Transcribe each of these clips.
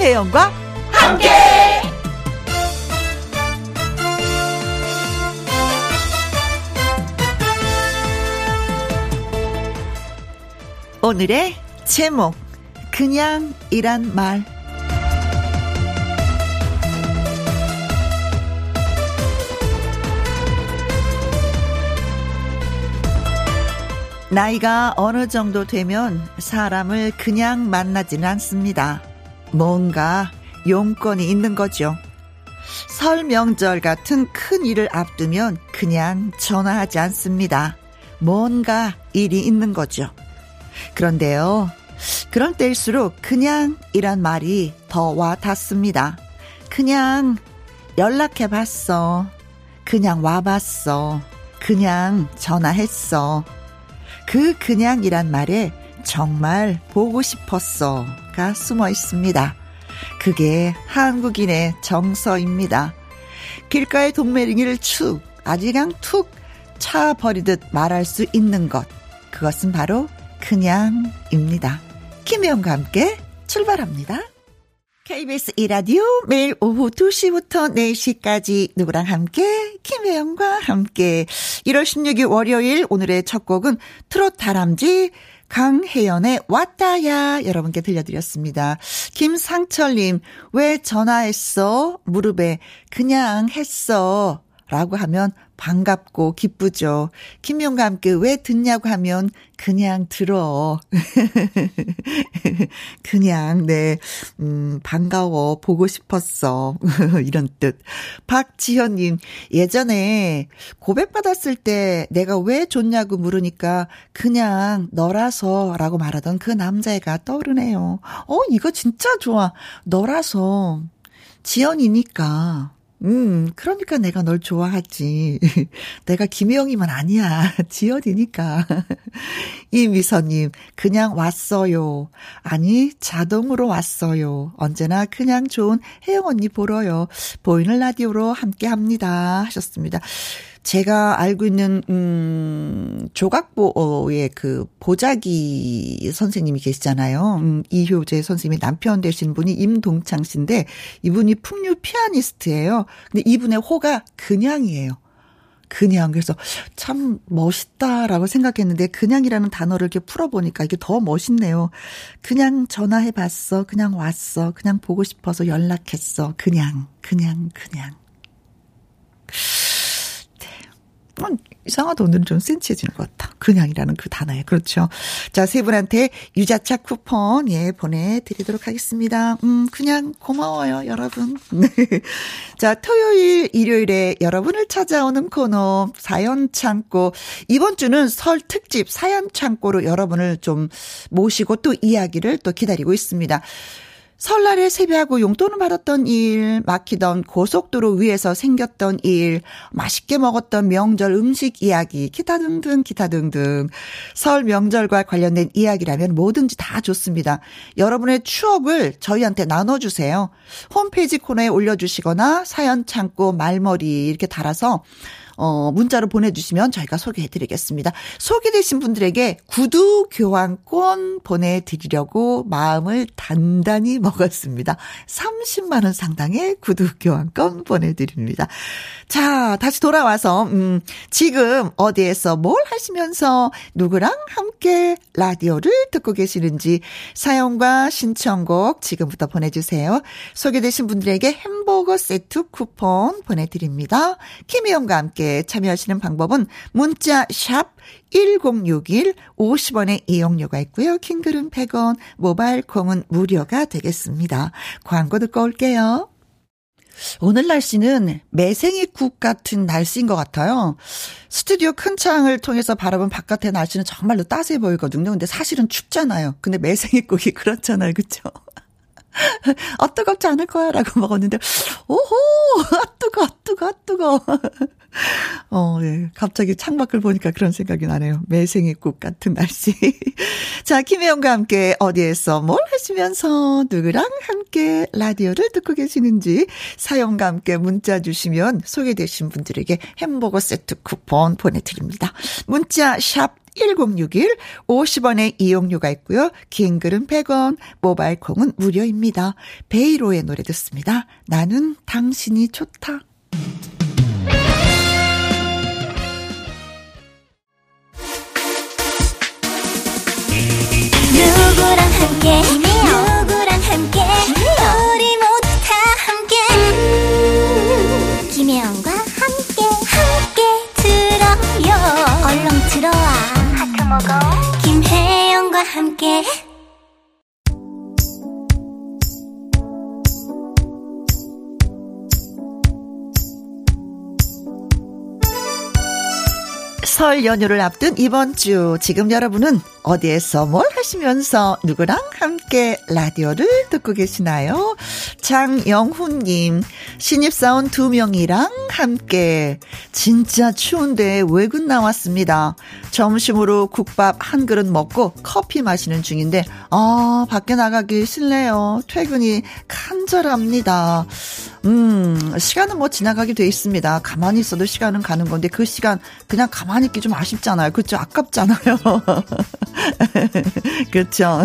김혜영과 함께. 오늘의 제목 그냥이란 말 나이가 어느 정도 되면 사람을 그냥 만나지는 않습니다. 뭔가 용건이 있는 거죠. 설 명절 같은 큰 일을 앞두면 그냥 전화하지 않습니다. 뭔가 일이 있는 거죠. 그런데요, 그런 때일수록 그냥이란 말이 더 와 닿습니다. 그냥 연락해 봤어. 그냥 와봤어. 그냥 전화했어. 그 그냥이란 말에 정말 보고 싶었어 가 숨어 있습니다. 그게 한국인의 정서입니다. 길가의 동메링이를 축, 아주 그냥 툭 차 버리듯 말할 수 있는 것. 그것은 바로 그냥입니다. 김혜영과 함께 출발합니다. KBS 이라디오 매일 오후 2시부터 4시까지 누구랑 함께 김혜영과 함께 1월 16일 월요일 오늘의 첫 곡은 트롯 다람쥐 강혜연의 왔다야 여러분께 들려드렸습니다. 김상철님 왜 전화했어? 무릎에 그냥 했어. 라고 하면 반갑고 기쁘죠. 김용과 함께 왜 듣냐고 하면 그냥 들어. 그냥, 네, 음, 반가워. 보고 싶었어. 이런 뜻. 박지현님, 예전에 고백받았을 때 내가 왜 좋냐고 물으니까 그냥 너라서 라고 말하던 그 남자애가 떠오르네요. 어, 이거 진짜 좋아. 너라서. 지연이니까. 음, 그러니까 내가 널 좋아하지. 내가 김혜영이만 아니야. 지연이니까. 이미선님, 그냥 왔어요. 아니, 자동으로 왔어요. 언제나 그냥 좋은 혜영 언니 보러요. 보이는 라디오로 함께 합니다. 하셨습니다. 제가 알고 있는 음 조각보의 그 보자기 선생님이 계시잖아요. 음, 이효재 선생님의 남편 되신 분이 임동창 씨인데 이분이 풍류 피아니스트예요. 근데 이분의 호가 그냥이에요. 그냥 그래서 참 멋있다라고 생각했는데 그냥이라는 단어를 이렇게 풀어보니까 이게 더 멋있네요. 그냥 전화해 봤어. 그냥 왔어. 그냥 보고 싶어서 연락했어. 그냥 그냥 그냥. 어, 이상하다. 오늘은 좀 센치해지는 것 같다. 그냥이라는 그 단어에. 그렇죠. 자, 세 분한테 유자차 쿠폰, 예, 보내드리도록 하겠습니다. 음, 그냥 고마워요, 여러분. 네. 자, 토요일, 일요일에 여러분을 찾아오는 코너, 사연 창고. 이번 주는 설 특집 사연 창고로 여러분을 좀 모시고 또 이야기를 또 기다리고 있습니다. 설날에 세배하고 용돈을 받았던 일, 막히던 고속도로 위에서 생겼던 일, 맛있게 먹었던 명절 음식 이야기, 기타 등등, 기타 등등. 설 명절과 관련된 이야기라면 뭐든지 다 좋습니다. 여러분의 추억을 저희한테 나눠주세요. 홈페이지 코너에 올려주시거나 사연 창고 말머리 이렇게 달아서 어, 문자로 보내주시면 저희가 소개해드리겠습니다. 소개되신 분들에게 구두 교환권 보내드리려고 마음을 단단히 먹었습니다. 30만원 상당의 구두 교환권 보내드립니다. 자, 다시 돌아와서, 음, 지금 어디에서 뭘 하시면서 누구랑 함께 라디오를 듣고 계시는지 사연과 신청곡 지금부터 보내주세요. 소개되신 분들에게 햄버거 세트 쿠폰 보내드립니다. 김희영과 함께 참여하시는 방법은 문자 샵 1061, 50원의 이용료가 있고요. 킹글은 100원, 모바일 콩은 무료가 되겠습니다. 광고 듣고 올게요. 오늘 날씨는 매생이 국 같은 날씨인 것 같아요. 스튜디오 큰 창을 통해서 바라본 바깥의 날씨는 정말로 따스해 보이거든요. 근데 사실은 춥잖아요. 근데 매생이 국이 그렇잖아요. 그쵸? 아, 뜨겁지 않을 거야. 라고 먹었는데, 오호! 아, 뜨거, 뜨거, 뜨거. 어, 예. 갑자기 창밖을 보니까 그런 생각이 나네요. 매생이국 같은 날씨. 자, 김혜영과 함께 어디에서 뭘 하시면서 누구랑 함께 라디오를 듣고 계시는지 사연과 함께 문자 주시면 소개되신 분들에게 햄버거 세트 쿠폰 보내드립니다. 문자 샵 1061 50원의 이용료가 있고요. 긴 글은 100원, 모바일 콩은 무료입니다. 베이로의 노래 듣습니다. 나는 당신이 좋다. 누구랑 함께 함께 설 연휴를 앞둔 이번 주 지금 여러분은 어디에서 뭘 하시면서 누구랑 함께 라디오를 듣고 계시나요? 장영훈님 신입사원 두 명이랑 함께 진짜 추운데 외근 나왔습니다. 점심으로 국밥 한 그릇 먹고 커피 마시는 중인데 아 밖에 나가기 싫네요. 퇴근이 간절합니다. 음 시간은 뭐 지나가게 돼 있습니다. 가만히 있어도 시간은 가는 건데 그 시간 그냥 가만히 있기 좀 아쉽잖아요. 그렇죠? 아깝잖아요. 그렇죠.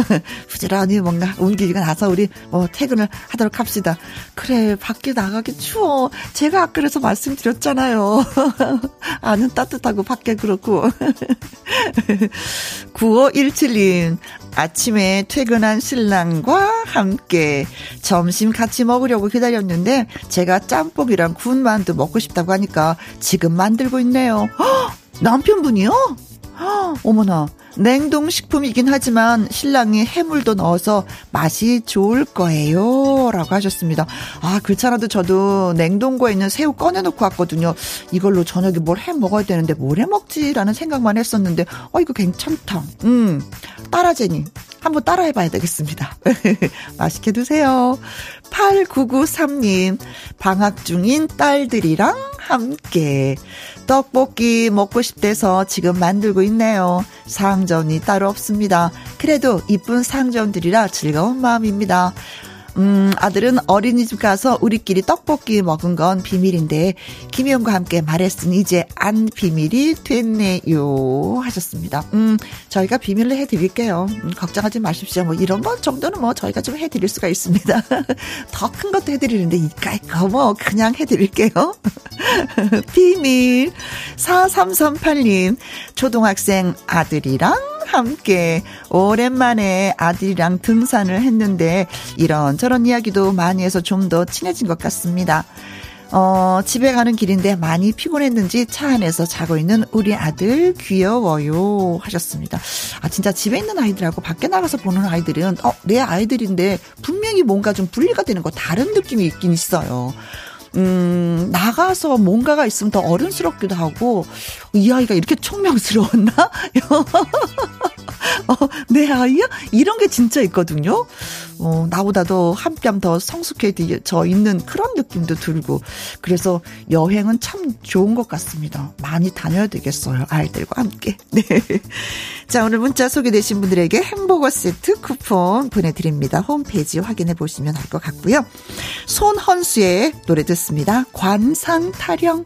부지런히 뭔가 움직이고 나서 우리 뭐 퇴근을 하도록 합시다. 그래 밖에 나가기 추워. 제가 아까 그래서 말씀드렸잖아요. 안은 따뜻하고 밖에 그렇고. 9517님 아침에 퇴근한 신랑과 함께 점심 같이 먹으려고 기다렸는데 제가 짬뽕이랑 군만두 먹고 싶다고 하니까 지금 만들고 있네요. 허! 남편분이요? 허! 어머나 냉동식품이긴 하지만 신랑이 해물도 넣어서 맛이 좋을 거예요. 라고 하셨습니다. 아, 그렇잖아도 저도 냉동고에 있는 새우 꺼내놓고 왔거든요. 이걸로 저녁에 뭘 해 먹어야 되는데 뭘 해 먹지라는 생각만 했었는데, 어, 이거 괜찮다. 음, 따라제니. 한번 따라해 봐야 되겠습니다. 맛있게 드세요. 8993님, 방학 중인 딸들이랑 함께 떡볶이 먹고 싶대서 지금 만들고 있네요. 상전이 따로 없습니다. 그래도 이쁜 상전들이라 즐거운 마음입니다. 음, 아들은 어린이집 가서 우리끼리 떡볶이 먹은 건 비밀인데, 김희영과 함께 말했으니 이제 안 비밀이 됐네요. 하셨습니다. 음, 저희가 비밀로 해드릴게요. 음, 걱정하지 마십시오. 뭐, 이런 것 정도는 뭐, 저희가 좀 해드릴 수가 있습니다. 더 큰 것도 해드리는데, 이까이까 뭐, 그냥 해드릴게요. 비밀. 4338님, 초등학생 아들이랑 함께 오랜만에 아들이랑 등산을 했는데 이런 저런 이야기도 많이 해서 좀 더 친해진 것 같습니다. 어, 집에 가는 길인데 많이 피곤했는지 차 안에서 자고 있는 우리 아들 귀여워요 하셨습니다. 아 진짜 집에 있는 아이들하고 밖에 나가서 보는 아이들은 어, 내 아이들인데 분명히 뭔가 좀 분리가 되는 거 다른 느낌이 있긴 있어요. 음, 나가서 뭔가가 있으면 더 어른스럽기도 하고, 이 아이가 이렇게 총명스러웠나? 어, 내 아이야? 이런 게 진짜 있거든요. 어, 나보다도 한뼘더 성숙해져 있는 그런 느낌도 들고. 그래서 여행은 참 좋은 것 같습니다. 많이 다녀야 되겠어요. 아이들과 함께. 네. 자, 오늘 문자 소개되신 분들에게 햄버거 세트 쿠폰 보내드립니다. 홈페이지 확인해 보시면 알 것 같고요. 손헌수의 노래 듣습니다. 관상 타령.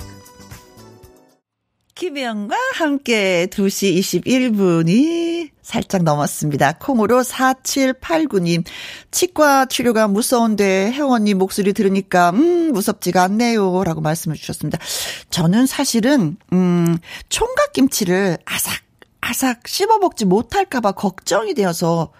김혜영과 함께 2시 21분이 살짝 넘었습니다. 콩으로 4789님. 치과 치료가 무서운데 회원님 목소리 들으니까 음 무섭지가 않네요. 라고 말씀을 주셨습니다. 저는 사실은 음 총각김치를 아삭 아삭 씹어 먹지 못할까 봐 걱정이 되어서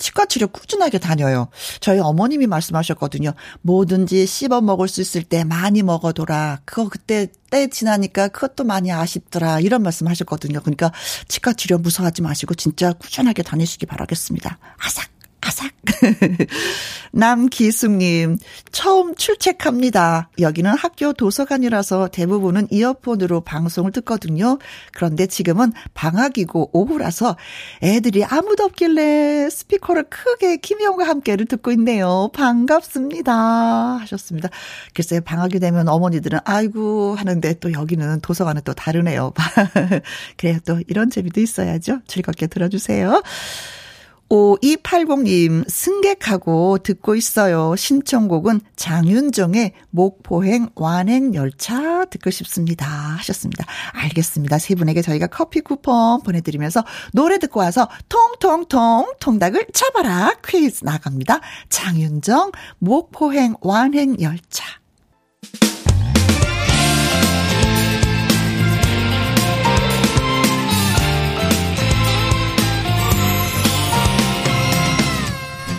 치과 치료 꾸준하게 다녀요. 저희 어머님이 말씀하셨거든요. 뭐든지 씹어 먹을 수 있을 때 많이 먹어둬라. 그거 그때 때 지나니까 그것도 많이 아쉽더라. 이런 말씀 하셨거든요. 그러니까 치과 치료 무서워하지 마시고 진짜 꾸준하게 다니시기 바라겠습니다. 아삭 아삭. 남기숙님, 처음 출첵합니다. 여기는 학교 도서관이라서 대부분은 이어폰으로 방송을 듣거든요. 그런데 지금은 방학이고 오후라서 애들이 아무도 없길래 스피커를 크게 김희영과 함께를 듣고 있네요. 반갑습니다. 하셨습니다. 글쎄, 방학이 되면 어머니들은 아이고 하는데 또 여기는 도서관은 또 다르네요. 그래요. 또 이런 재미도 있어야죠. 즐겁게 들어주세요. 5280님, 승객하고 듣고 있어요. 신청곡은 장윤정의 목포행 완행열차 듣고 싶습니다. 하셨습니다. 알겠습니다. 세 분에게 저희가 커피 쿠폰 보내드리면서 노래 듣고 와서 통통통 통닭을 잡아라 퀴즈 나갑니다. 장윤정 목포행 완행열차.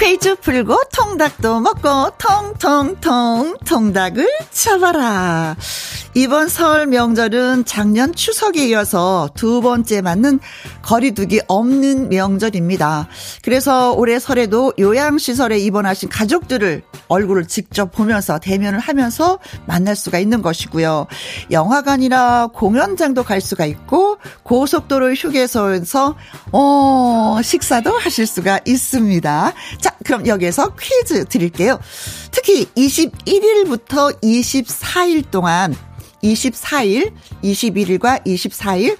퀴즈 풀고 통닭도 먹고 통통통 통닭을 잡아라. 이번 설 명절은 작년 추석에 이어서 두 번째 맞는 거리두기 없는 명절입니다. 그래서 올해 설에도 요양시설에 입원하신 가족들을 얼굴을 직접 보면서 대면을 하면서 만날 수가 있는 것이고요. 영화관이나 공연장도 갈 수가 있고 고속도로 휴게소에서 어, 식사도 하실 수가 있습니다. 자, 그럼 여기에서 퀴즈 드릴게요. 특히 21일부터 24일 동안 24일, 21일과 24일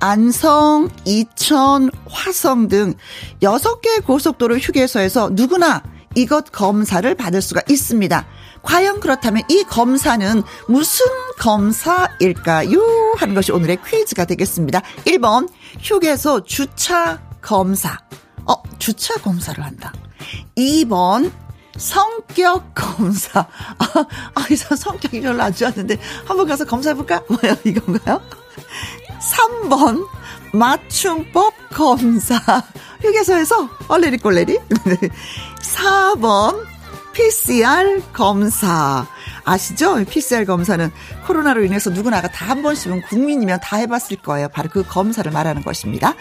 안성, 이천, 화성 등 6개 고속도로 휴게소에서 누구나 이것 검사를 받을 수가 있습니다. 과연 그렇다면 이 검사는 무슨 검사일까요? 하는 것이 오늘의 퀴즈가 되겠습니다. 1번 휴게소 주차 검사. 어, 주차 검사를 한다. 2번 성격 검사. 아, 아, 성격이 별로 안 좋았는데 한번 가서 검사해볼까? 뭐야, 이건가요? 3번 맞춤법 검사. 휴게소에서 얼레리 꼴레리. 4번 PCR 검사. 아시죠? PCR 검사는 코로나로 인해서 누구나가 다 한 번씩은 국민이면 다 해봤을 거예요. 바로 그 검사를 말하는 것입니다.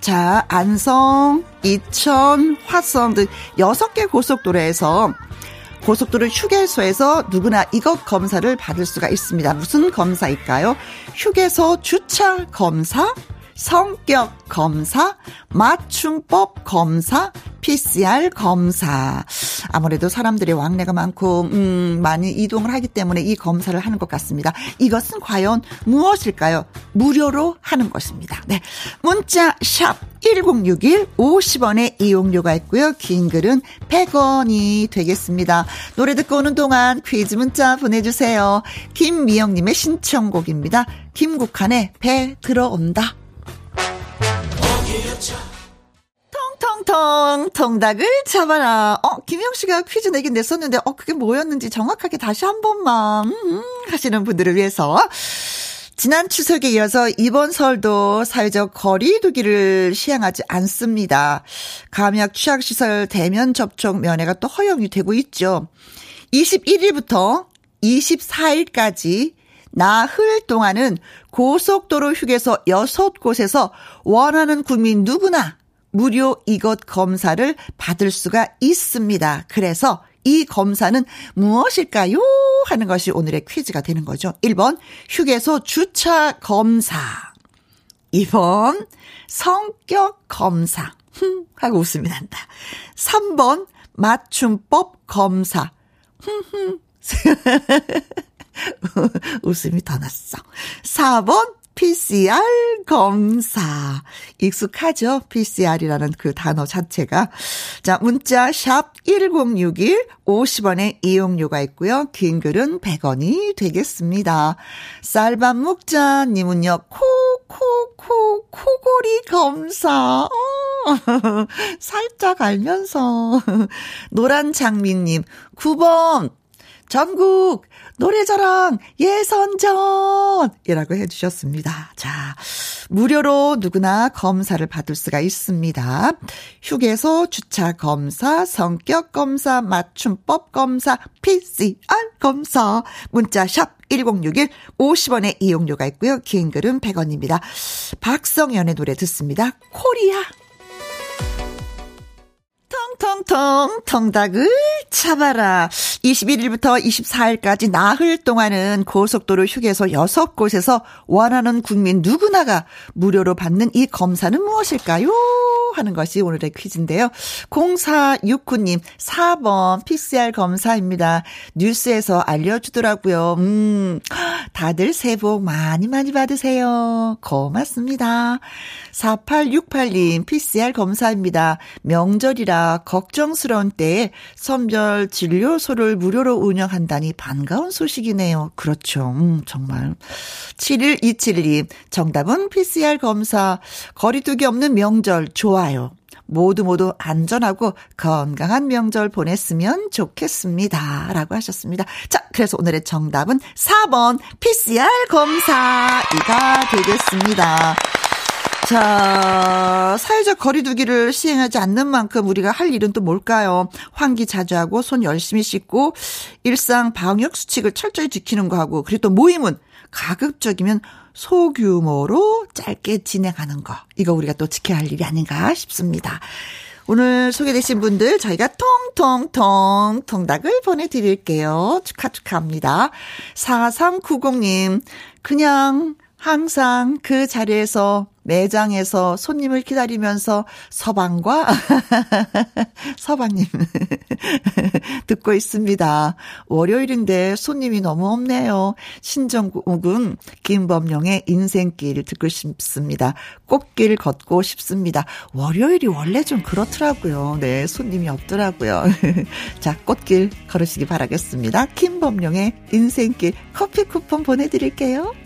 자, 안성, 이천, 화성 등 여섯 개 고속도로에서 고속도로 휴게소에서 누구나 이것 검사를 받을 수가 있습니다. 무슨 검사일까요? 휴게소 주차 검사, 성격 검사, 맞춤법 검사, PCR 검사. 아무래도 사람들의 왕래가 많고, 음, 많이 이동을 하기 때문에 이 검사를 하는 것 같습니다. 이것은 과연 무엇일까요? 무료로 하는 것입니다. 네. 문자, 샵, 1061 50원의 이용료가 있고요. 긴 글은 100원이 되겠습니다. 노래 듣고 오는 동안 퀴즈 문자 보내주세요. 김미영님의 신청곡입니다. 김국한의 배 들어온다. 통통통 통닭을 잡아라. 어 김영 씨가 퀴즈 내긴 냈었는데 어 그게 뭐였는지 정확하게 다시 한 번만 음, 하시는 분들을 위해서 지난 추석에 이어서 이번 설도 사회적 거리두기를 시행하지 않습니다. 감약 취약시설 대면 접촉 면회가 또 허용이 되고 있죠. 21일부터 24일까지 나흘 동안은 고속도로 휴게소 6곳에서 원하는 국민 누구나 무료 이것 검사를 받을 수가 있습니다. 그래서 이 검사는 무엇일까요? 하는 것이 오늘의 퀴즈가 되는 거죠. 1번 휴게소 주차 검사. 2번 성격 검사. 흠 하고 웃음이 난다. 3번 맞춤법 검사. 흠흠. 웃음이 더 났어. 4번 PCR 검사. 익숙하죠? PCR이라는 그 단어 자체가. 자, 문자 샵 1061, 50원의 이용료가 있고요. 긴 글은 100원이 되겠습니다. 쌀밥 묵자님은요, 코, 코, 코, 코골이 검사. 어, 살짝 알면서. 노란 장미님, 9번. 전국 노래자랑 예선전 이라고 해주셨습니다. 자, 무료로 누구나 검사를 받을 수가 있습니다. 휴게소 주차 검사, 성격 검사, 맞춤법 검사, PCR 검사, 문자 샵 1061, 50원의 이용료가 있고요. 긴 글은 100원입니다. 박성현의 노래 듣습니다. 코리아. 통통통 통닭을 잡아라. 21일부터 24일까지 나흘 동안은 고속도로 휴게소 6곳에서 원하는 국민 누구나가 무료로 받는 이 검사는 무엇일까요? 하는 것이 오늘의 퀴즈인데요. 0469님, 4번 PCR 검사입니다. 뉴스에서 알려주더라고요. 음, 다들 새해 복 많이 많이 받으세요. 고맙습니다. 4868님, PCR 검사입니다. 명절이라 걱정스러운 때에 선별 진료소를 무료로 운영한다니 반가운 소식이네요. 그렇죠. 음, 정말. 7127님, 정답은 PCR 검사. 거리두기 없는 명절 좋아요. 모두 모두 안전하고 건강한 명절 보냈으면 좋겠습니다. 라고 하셨습니다. 자, 그래서 오늘의 정답은 4번 PCR 검사가 되겠습니다. 자, 사회적 거리두기를 시행하지 않는 만큼 우리가 할 일은 또 뭘까요? 환기 자주 하고 손 열심히 씻고 일상 방역 수칙을 철저히 지키는 거 하고 그리고 또 모임은 가급적이면 소규모로 짧게 진행하는 거. 이거 우리가 또 지켜야 할 일이 아닌가 싶습니다. 오늘 소개되신 분들 저희가 통통통 통닭을 보내드릴게요. 축하 축하합니다. 4390님, 그냥 항상 그 자리에서 매장에서 손님을 기다리면서 서방과 서방님 듣고 있습니다. 월요일인데 손님이 너무 없네요. 신정국은 김범용의 인생길 듣고 싶습니다. 꽃길 걷고 싶습니다. 월요일이 원래 좀 그렇더라고요. 네, 손님이 없더라고요. 자, 꽃길 걸으시기 바라겠습니다. 김범용의 인생길 커피 쿠폰 보내드릴게요.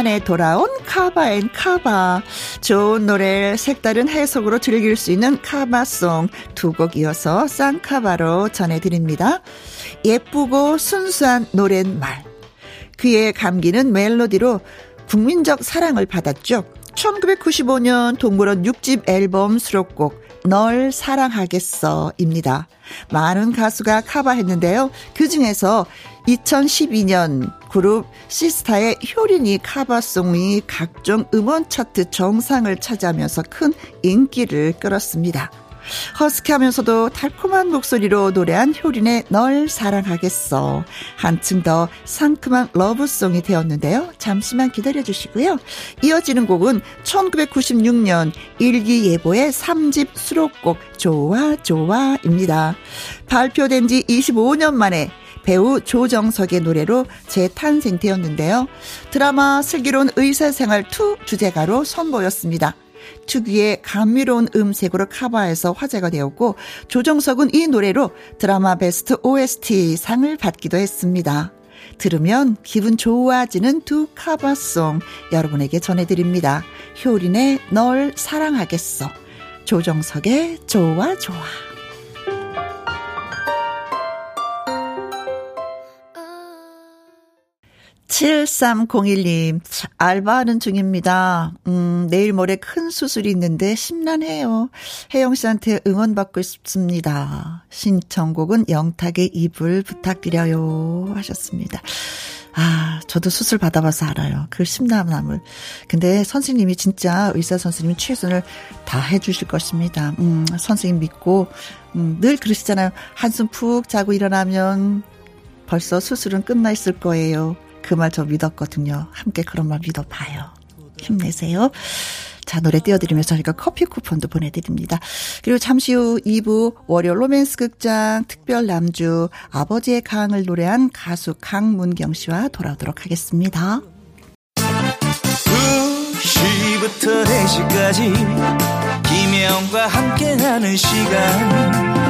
만에 돌아온 cover and cover. 좋은 노래 색다른 해석으로 즐길 수 있는 cover song 두 곡 이어서 쌍cover로 전해드립니다. 예쁘고 순수한 노랫말. 귀에 감기는 멜로디로 국민적 사랑을 받았죠. 1995년 동물원 6집 앨범 수록곡 널 사랑하겠어입니다. 많은 가수가 cover했는데요. 그 중에서 2012년 그룹 시스타의 효린이 카바송이 각종 음원 차트 정상을 차지하면서 큰 인기를 끌었습니다. 허스키하면서도 달콤한 목소리로 노래한 효린의 널 사랑하겠어. 한층 더 상큼한 러브송이 되었는데요. 잠시만 기다려 주시고요. 이어지는 곡은 1996년 일기예보의 3집 수록곡 좋아 좋아입니다. 발표된 지 25년 만에 배우 조정석의 노래로 재탄생되었는데요. 드라마 슬기로운 의사생활 2 주제가로 선보였습니다. 특유의 감미로운 음색으로 커버해서 화제가 되었고 조정석은 이 노래로 드라마 베스트 OST 상을 받기도 했습니다. 들으면 기분 좋아지는 두 카바송 여러분에게 전해드립니다. 효린의 널 사랑하겠어. 조정석의 좋아 좋아. 7301님, 알바하는 중입니다. 음, 내일 모레 큰 수술이 있는데 심란해요. 혜영 씨한테 응원받고 싶습니다. 신청곡은 영탁의 입을 부탁드려요. 하셨습니다. 아, 저도 수술 받아봐서 알아요. 그 심란함을. 근데 선생님이 진짜 의사 선생님이 최선을 다 해주실 것입니다. 음, 선생님 믿고, 음, 늘 그러시잖아요. 한숨 푹 자고 일어나면 벌써 수술은 끝나 있을 거예요. 그 말 저 믿었거든요. 함께 그런 말 믿어봐요. 힘내세요. 자, 노래 띄워드리면서 저희가 커피 쿠폰도 보내드립니다. 그리고 잠시 후 2부 월요 로맨스 극장 특별 남주 아버지의 강을 노래한 가수 강문경 씨와 돌아오도록 하겠습니다. 2시부터 4시까지 김혜영과 함께하는 시간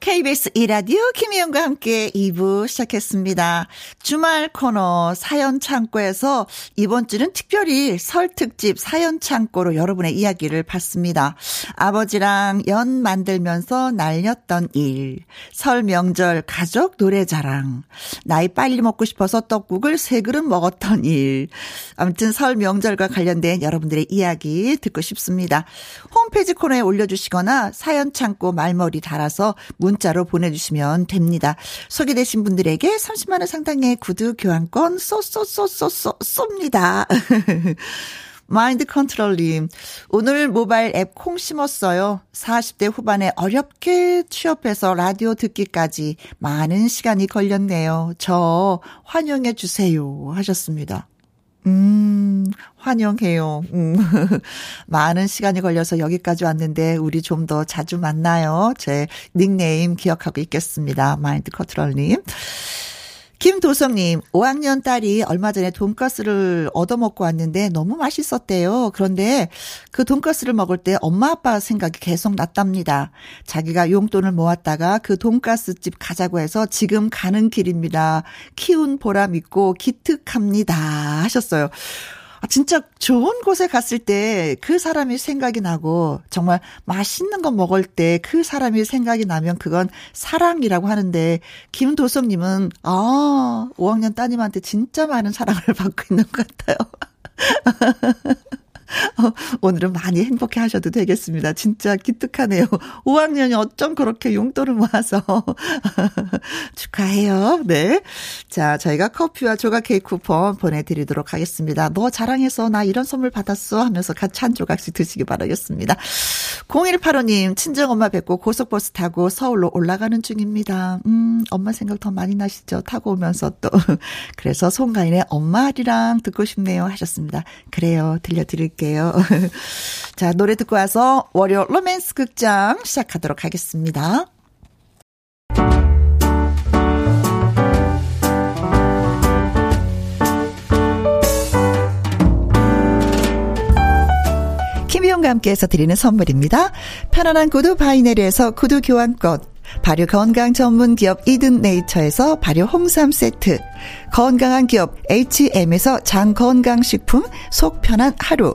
KBS 이라디오 김희영과 함께 2부 시작했습니다. 주말 코너 사연 창고에서 이번 주는 특별히 설 특집 사연 창고로 여러분의 이야기를 받습니다. 아버지랑 연 만들면서 날렸던 일, 설 명절 가족 노래 자랑, 나이 빨리 먹고 싶어서 떡국을 세 그릇 먹었던 일. 아무튼 설 명절과 관련된 여러분들의 이야기 듣고 싶습니다. 홈페이지 코너에 올려주시거나 사연 창고 말머리 달아서 문 자로 보내주시면 됩니다. 소개되신 분들에게 30만원 상당의 구두 교환권 쏘쏘쏘쏘쏘 쏩니다. 마인드 컨트롤님, 오늘 모바일 앱 콩 심었어요. 40대 후반에 어렵게 취업해서 라디오 듣기까지 많은 시간이 걸렸네요. 저 환영해 주세요. 하셨습니다. 음, 환영해요. 음. 많은 시간이 걸려서 여기까지 왔는데, 우리 좀 더 자주 만나요. 제 닉네임 기억하고 있겠습니다. 마인드 커트럴님. 김도성님, 5학년 딸이 얼마 전에 돈가스를 얻어먹고 왔는데 너무 맛있었대요. 그런데 그 돈가스를 먹을 때 엄마 아빠 생각이 계속 났답니다. 자기가 용돈을 모았다가 그 돈가스집 가자고 해서 지금 가는 길입니다. 키운 보람 있고 기특합니다. 하셨어요. 아, 진짜 좋은 곳에 갔을 때 그 사람이 생각이 나고 정말 맛있는 거 먹을 때 그 사람이 생각이 나면 그건 사랑이라고 하는데 김도성님은 아 5학년 따님한테 진짜 많은 사랑을 받고 있는 것 같아요. 어, 오늘은 많이 행복해 하셔도 되겠습니다. 진짜 기특하네요. 5학년이 어쩜 그렇게 용돈을 모아서. 축하해요. 네. 자, 저희가 커피와 조각 케이크 쿠폰 보내드리도록 하겠습니다. 너 자랑해서 나 이런 선물 받았어 하면서 같이 한 조각씩 드시기 바라겠습니다. 0185님, 친정엄마 뵙고 고속버스 타고 서울로 올라가는 중입니다. 음, 엄마 생각 더 많이 나시죠? 타고 오면서 또. 그래서 송가인의 엄마리랑 듣고 싶네요 하셨습니다. 그래요. 들려드릴게요. 드릴게요. 자, 노래 듣고 와서 월요 로맨스 극장 시작하도록 하겠습니다. 김희용과 함께해서 드리는 선물입니다. 편안한 구두 바이네르에서 구두 교환권 발효 건강 전문 기업 이든 네이처에서 발효 홍삼 세트, 건강한 기업 H&M에서 장 건강식품 속 편한 하루,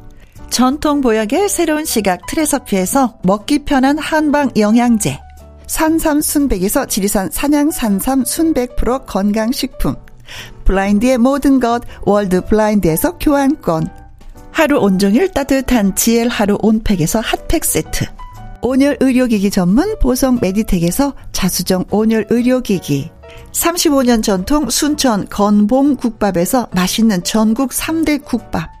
전통 보약의 새로운 시각 트레서피에서 먹기 편한 한방 영양제, 산삼 순백에서 지리산 산양 산삼 순백 프로 건강식품, 블라인드의 모든 것 월드 블라인드에서 교환권, 하루 온종일 따뜻한 지엘 하루 온팩에서 핫팩 세트, 온열 의료기기 전문 보성 메디텍에서 자수정 온열 의료기기. 35년 전통 순천 건봉 국밥에서 맛있는 전국 3대 국밥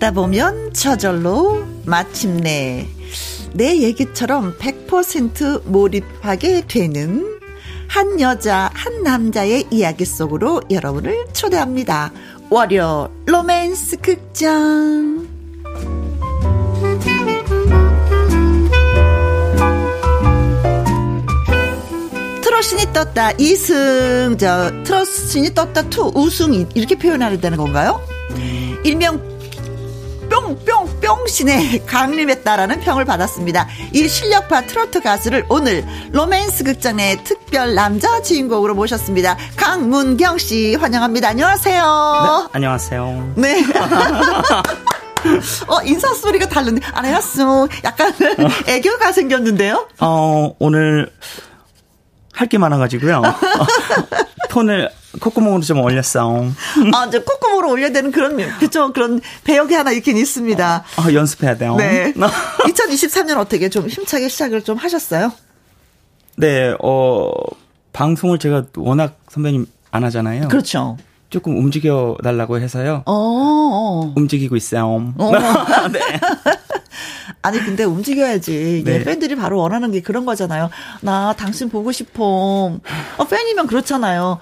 듣다 보면 저절로 마침내 내 얘기처럼 100% 몰입하게 되는 한 여자, 한 남자의 이야기 속으로 여러분을 초대합니다. 월요 로맨스 극장. 트롯신이 떴다 2승, 저, 트롯신이 떴다 2 우승, 이렇게 표현하야 되는 건가요? 일명 뿅뿅 뿅신의 강림했다라는 평을 받았습니다. 이 실력파 트로트 가수를 오늘 로맨스 극장의 특별 남자 주인공으로 모셨습니다. 강문경 씨 환영합니다. 안녕하세요. 네, 안녕하세요. 네. 어, 인사 소리가 다른데. 안녕하세요. 약간 애교가 생겼는데요? 어, 오늘 할 게 많아가지고요. 톤을 콧구멍으로 좀 올렸어. 아, 이제 콧구멍으로 올려야 되는 그런, 그쵸, 그런 배역이 하나 있긴 있습니다. 아, 연습해야 돼요. 네. 2023년 어떻게 좀 힘차게 시작을 좀 하셨어요? 네, 어, 방송을 제가 워낙 선배님 안 하잖아요. 그렇죠. 조금 움직여 달라고 해서요. 어, 어. 움직이고 있어요. 어. 네. 아니 근데 움직여야지. 네. 팬들이 바로 원하는 게 그런 거잖아요. 나 당신 보고 싶어. 어, 팬이면 그렇잖아요.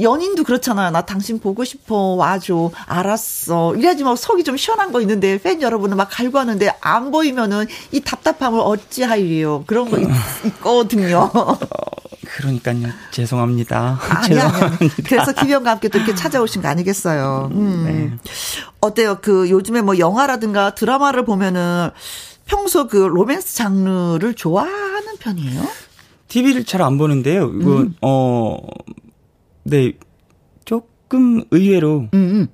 연인도 그렇잖아요. 나 당신 보고 싶어. 와줘. 알았어. 이래야지 막 속이 좀 시원한 거 있는데 팬 여러분은 막 갈고 하는데 안 보이면은 이 답답함을 어찌하리요. 그런 거 있, 있거든요. 그러니까요. 죄송합니다. 아니, 아니, 아니. 죄송합니다. 그래서 김영과 함께 또 이렇게 찾아오신 거 아니겠어요. 음. 네. 어때요? 그 요즘에 뭐 영화라든가 드라마를 보면은 평소 그 로맨스 장르를 좋아하는 편이에요? TV를 잘 안 보는데요. 이거, 음. 어, 네. 조금 의외로 음, 음.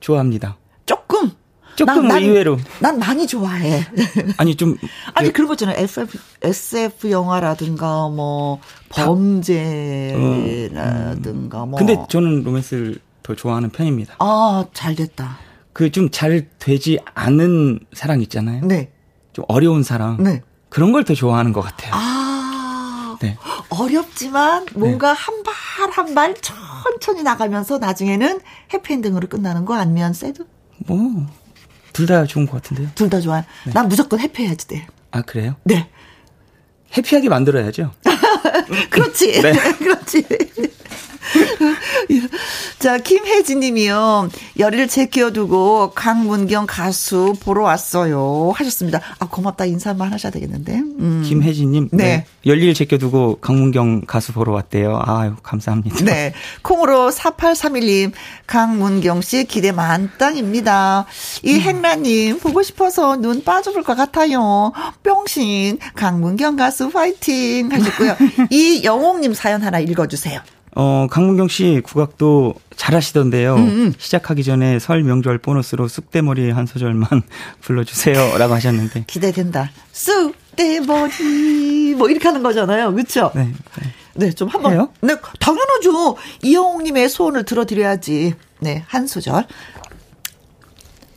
좋아합니다. 조금. 조금 의외로. 난 많이 좋아해. 아니, 좀. 아니 그- 그런 거 있잖아요. SF, SF 영화라든가 뭐 범죄라든가 뭐. 근데 저는 로맨스를 더 좋아하는 편입니다. 아, 잘 됐다. 그 좀 잘 되지 않은 사랑 있잖아요. 네. 좀 어려운 사랑. 네. 그런 걸 더 좋아하는 것 같아요. 아. 네. 어렵지만 뭔가 한 발 한 발 천천히 나가면서 나중에는 해피엔딩으로 끝나는 거 아니면 새드? 뭐, 둘 다 좋은 것 같은데요. 둘 다 좋아요. 난 무조건 해피해야지 돼. 아, 그래요? 네. 해피하게 만들어야죠. 그렇지. 네. 그렇지. 자, 김혜진 님이요. 열의를 제끼어두고 강문경 가수 보러 왔어요. 하셨습니다. 아, 고맙다. 인사 한번 하셔야 되겠는데. 음. 김혜진 님. 네. 열일 제껴두고 강문경 가수 보러 왔대요. 아유, 감사합니다. 네. 콩으로 4831님, 강문경 씨 기대 만땅입니다. 이 음. 행라님, 보고 싶어서 눈 빠져볼 것 같아요. 뿅신, 강문경 가수 화이팅 하셨고요. 이 영옥님 사연 하나 읽어주세요. 어, 강문경 씨 국악도 잘하시던데요. 음, 시작하기 전에 설 명절 보너스로 쑥대머리 한 소절만 불러주세요. 라고 하셨는데. 기대된다. 쑥대머리, 뭐 이렇게 하는 거잖아요. 그쵸? 네. 네. 네, 좀 한번. 해요? 네, 당연하죠. 이영옥님의 소원을 들어드려야지. 네, 한 소절.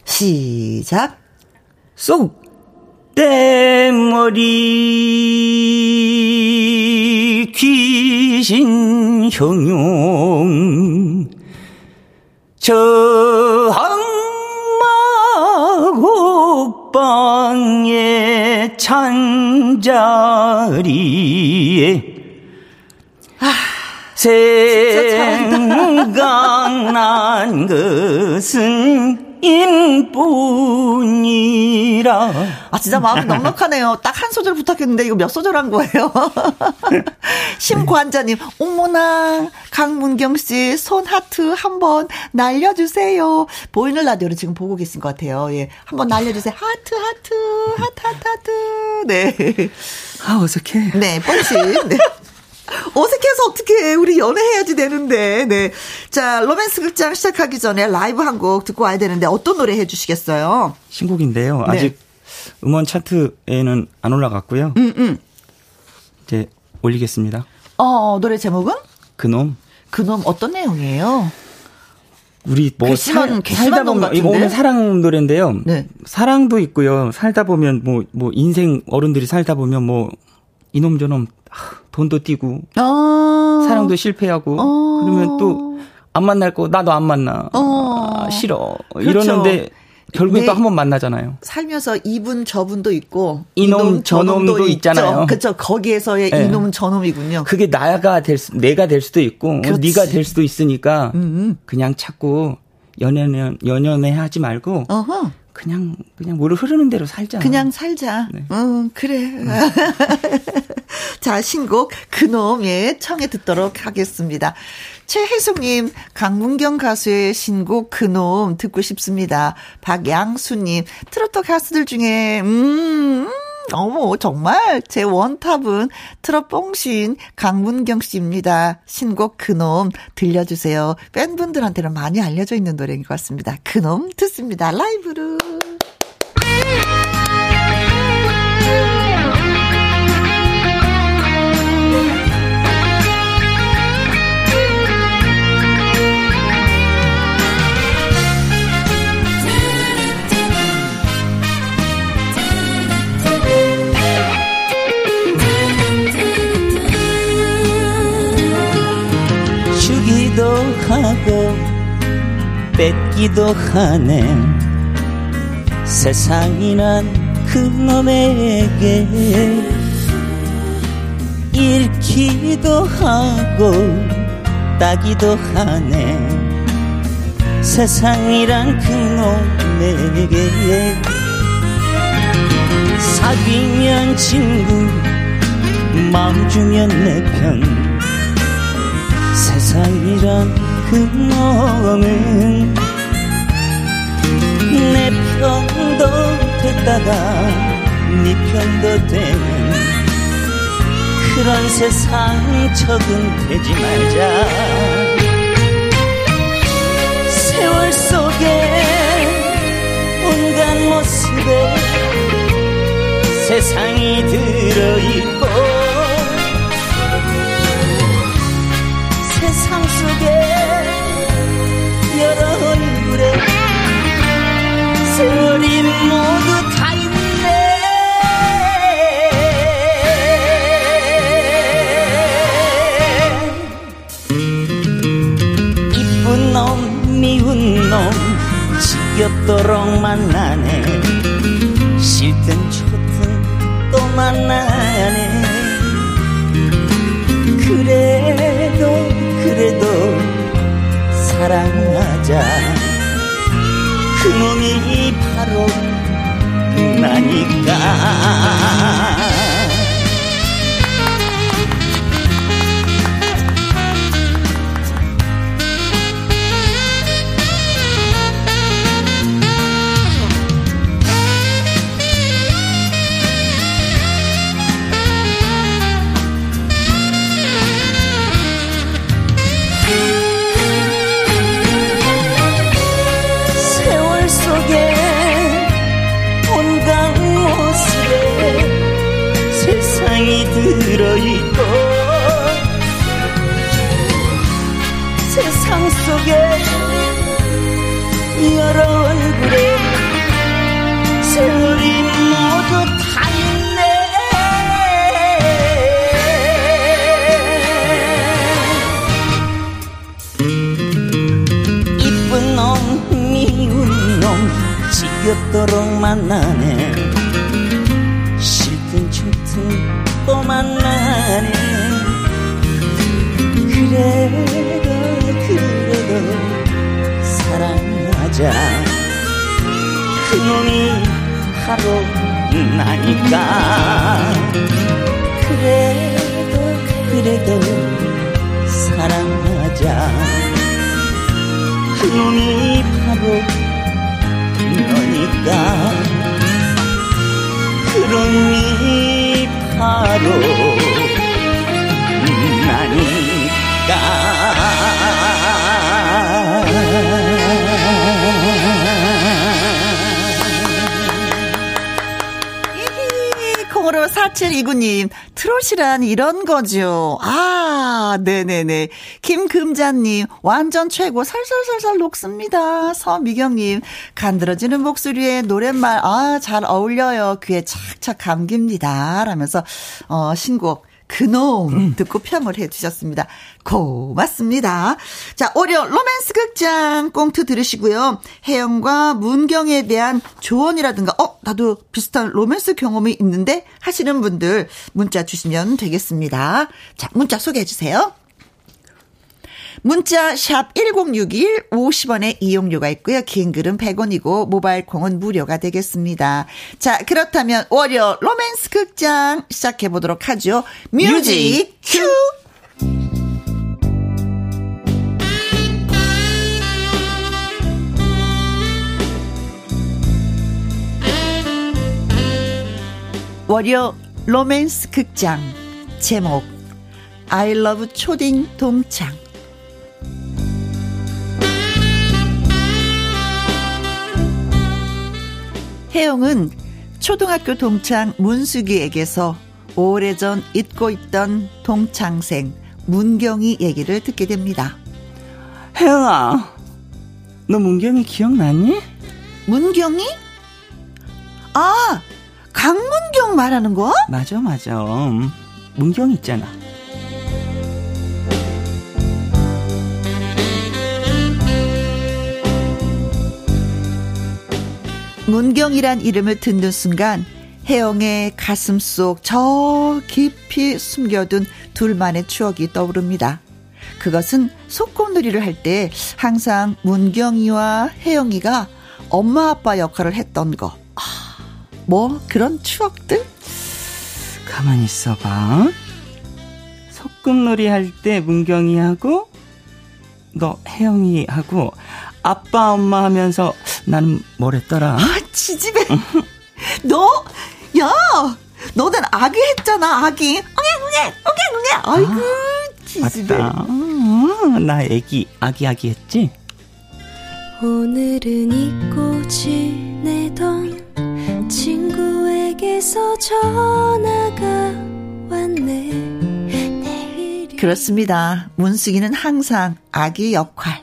시작. 쏙! 떼머리 귀신 형용. 저 항마 곡방의 찬자리에 생각난 것은 인뿐이라 아, 진짜 마음이 넉넉하네요. 딱 한 소절 부탁했는데 이거 몇 소절 한 거예요? 심관자님, 어머나, 강문경 씨, 손 하트 한번 날려주세요. 보이는 라디오를 지금 보고 계신 것 같아요. 예. 한번 날려주세요. 하트, 하트, 하트, 하트, 하트. 네. 아 어색해 네, 뻔치. 네. 어색해서 어떻게 우리 연애해야지 되는데. 네. 자, 로맨스 극장 시작하기 전에 라이브 한 곡 듣고 와야 되는데 어떤 노래 해 주시겠어요? 신곡인데요 네. 아직 음원 차트에는 안 올라갔고요 음, 음. 이제 올리겠습니다 어, 노래 제목은? 그놈 그놈 어떤 내용이에요? 우리 뭐 괘씸한- 살- 괘씸한 살다 놈 보면 이거 같은데? 오늘 사랑 노래인데요. 네. 사랑도 있고요. 살다 보면 뭐뭐 인생 어른들이 살다 보면 뭐 이놈 저놈 하, 돈도 띄고 어. 사랑도 실패하고 어. 그러면 또 안 만날 거 나도 안 만나 어. 아, 싫어 그렇죠. 이러는데 결국에 네. 또한 번 만나잖아요. 살면서 이분 저분도 있고 이놈 저놈도 있잖아요. 그렇죠. 거기에서의 네. 이놈 저놈이군요. 그게 나가 될 수, 내가 될 수도 있고 그렇지. 네가 될 수도 있으니까 음. 그냥 자꾸 연연해 연연해 하지 말고 어허. 그냥 그냥 물 흐르는 대로 살자. 그냥 살자. 네. 응, 그래. 자, 신곡 그놈 예 청해 듣도록 하겠습니다. 최혜숙님, 강문경 가수의 신곡 그놈 듣고 싶습니다. 박양수님, 트로트 가수들 중에, 음, 어머, 정말 제 원탑은 트롯 뽕신 강문경 씨입니다. 신곡 그놈 들려주세요. 팬분들한테는 많이 알려져 있는 노래인 것 같습니다. 그놈 듣습니다. 라이브로. 뺏기도 하네. 세상이란 그놈에게 잃기도 하고 따기도 하네. 세상이란 그놈에게 사귀면 친구 마음 주면 내 편. 세상이란 그놈은 내 편도 됐다가 네 편도 되는 그런 세상 적응 되지 말자. 세월 속에 온갖 모습에 세상이 들어있고 세월이 모두 다 있네. 이쁜 놈 미운 놈 지겹도록 만나네. 싫든 좋든 또 만나네. 그래도 그래도 사랑하자 그놈이 바로 나니까 있고 세상 속에 여러 얼굴에 세월이 모두 다 있네. 이쁜 놈 미운 놈 지겹도록 만나네 그래도 그래도 사랑하자. 그놈이 바로 나니까. 그래도 그래도 사랑하자. 그놈이 바로 너니까. 그놈이 바로 나니까 이히, 콩으로 4729님, 트롯이란 이런 거죠. 아, 네네네. 김금자님, 완전 최고, 살살살살 녹습니다. 서미경님, 간드러지는 목소리에 노랫말, 아, 잘 어울려요. 귀에 착착 감깁니다. 라면서, 어, 신곡. 그놈 듣고 평을 해주셨습니다. 고맙습니다. 자, 월요 로맨스 극장 꽁트 들으시고요. 혜영과 문경에 대한 조언이라든가, 어, 나도 비슷한 로맨스 경험이 있는데 하시는 분들 문자 주시면 되겠습니다. 자, 문자 소개해 주세요. 문자 샵 1061 50원의 이용료가 있고요. 긴 글은 100원이고 모바일 콩은 무료가 되겠습니다. 자, 그렇다면 월요 로맨스 극장 시작해 보도록 하죠. 뮤직 큐. 월요 로맨스 극장 제목 I love 초딩 동창 혜영은 초등학교 동창 문숙이에게서 오래전 잊고 있던 동창생 문경이 얘기를 듣게 됩니다. 혜영아, 너 문경이 기억나니? 문경이? 아, 강문경 말하는 거? 맞아, 맞아. 음, 문경 있잖아. 문경이란 이름을 듣는 순간 혜영의 가슴 속 저 깊이 숨겨둔 둘만의 추억이 떠오릅니다. 그것은 소꿉놀이를 할 때 항상 문경이와 혜영이가 엄마 아빠 역할을 했던 거. 아, 뭐 그런 추억들? 가만히 있어봐. 소꿉놀이 할 때 문경이 하고, 너 혜영이 하고, 아빠 엄마 하면서 나는 뭘 했더라? 아, 지집애. 너, 야, 너는 아기 했잖아, 아기. 웅해, 웅해, 웅해, 웅해. 아이고, 지집애. 맞다. 어, 나 애기, 아기 아기 했지? 오늘은 잊고 지내던 친구에게서 전화가 왔네 내일이 그렇습니다. 문숙이는 항상 아기 역할.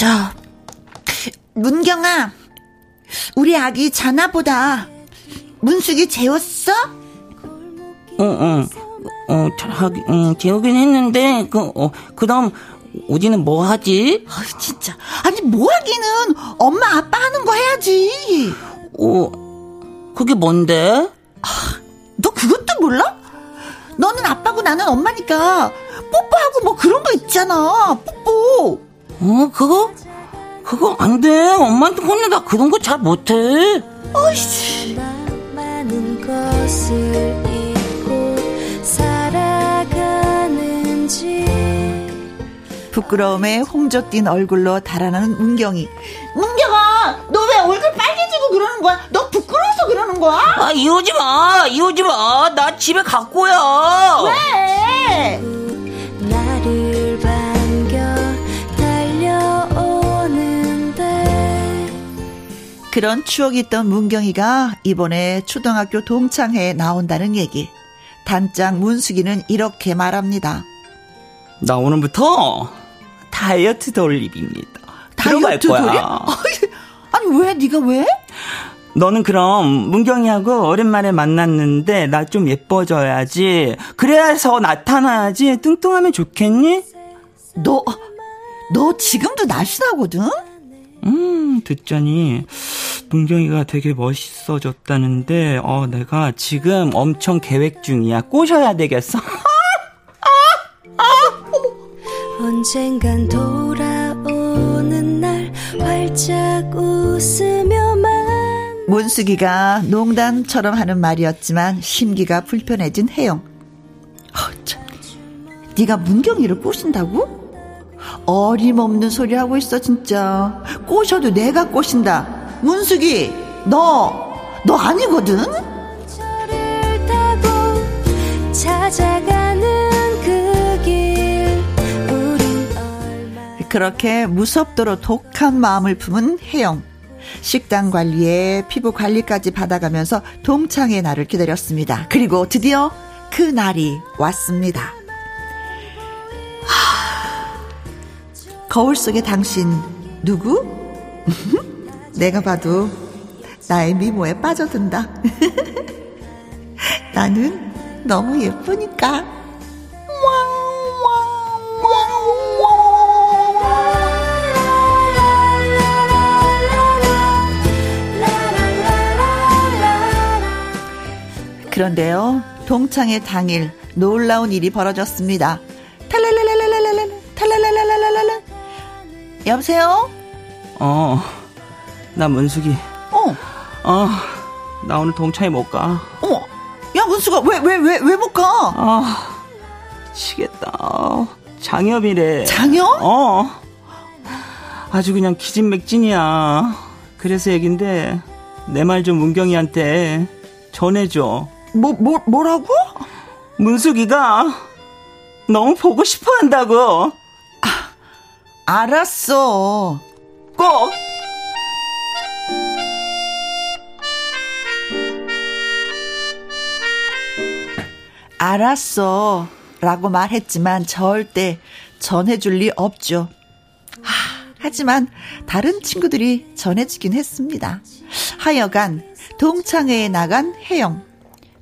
저, 문경아, 우리 아기 자나보다 문숙이 재웠어? 어, 어, 어, 잘 하기, 응, 재우긴 했는데, 그, 어, 그 다음, 오지는 뭐 하지? 아 진짜. 아니, 뭐 하기는 엄마, 아빠 하는 거 해야지. 어, 그게 뭔데? 너 그것도 몰라? 너는 아빠고 나는 엄마니까 뽀뽀하고 뭐 그런 거 있잖아. 뽀뽀. 어, 그거? 그거 안 돼. 엄마한테 혼내다 그런 거 잘 못해. 어이씨. 부끄러움에 홍조 띈 얼굴로 달아나는 문경이. 문경아, 너 왜 얼굴 빨개지고 그러는 거야? 너 부끄러워서 그러는 거야? 아, 이러지 마. 이러지 마. 나 집에 갈 거야. 왜? 그런 추억이 있던 문경이가 이번에 초등학교 동창회에 나온다는 얘기. 단짝 문숙이는 이렇게 말합니다. 나 오늘부터 다이어트 돌립입니다. 들어갈 다이어트. 돌려? 아니 왜 네가 왜? 너는 그럼 문경이하고 오랜만에 만났는데 나 좀 예뻐져야지. 그래서 나타나야지. 뚱뚱하면 좋겠니? 너, 너 지금도 날씬하거든? 음, 듣자니 문경이가 되게 멋있어졌다는데 어 내가 지금 엄청 계획 중이야. 꼬셔야 되겠어. 언젠간 돌아오는 날 활짝 웃으며만 문숙이가 농담처럼 하는 말이었지만 심기가 불편해진 혜영. 어, 참. 네가 문경이를 꼬신다고? 어림없는 소리 하고 있어 진짜. 꼬셔도 내가 꼬신다. 문숙이, 너, 너 아니거든? 그 그렇게 무섭도록 독한 마음을 품은 혜영. 식단 관리에 피부 관리까지 받아가면서 동창의 날을 기다렸습니다. 그리고 드디어 그 날이 왔습니다. 거울 속의 당신 누구? 내가 봐도 나의 미모에 빠져든다. 나는 너무 예쁘니까. 그런데요, 동창회 당일 놀라운 일이 벌어졌습니다. 여보세요? 어, 나 문숙이. 어, 어, 나 오늘 동창회 못 가. 어. 야, 문수가 왜, 왜, 왜, 왜 못 가? 아, 미치겠다. 장엽이래. 장혁? 어. 아주 그냥 기진맥진이야. 그래서 얘긴데, 내 말 좀 문경이한테 전해줘. 뭐, 뭐, 뭐라고? 문숙이가 너무 보고 싶어 한다고. 알았어. 꼭! 알았어. 라고 말했지만 절대 전해줄 리 없죠. 하, 하지만 다른 친구들이 전해주긴 했습니다. 하여간 동창회에 나간 혜영.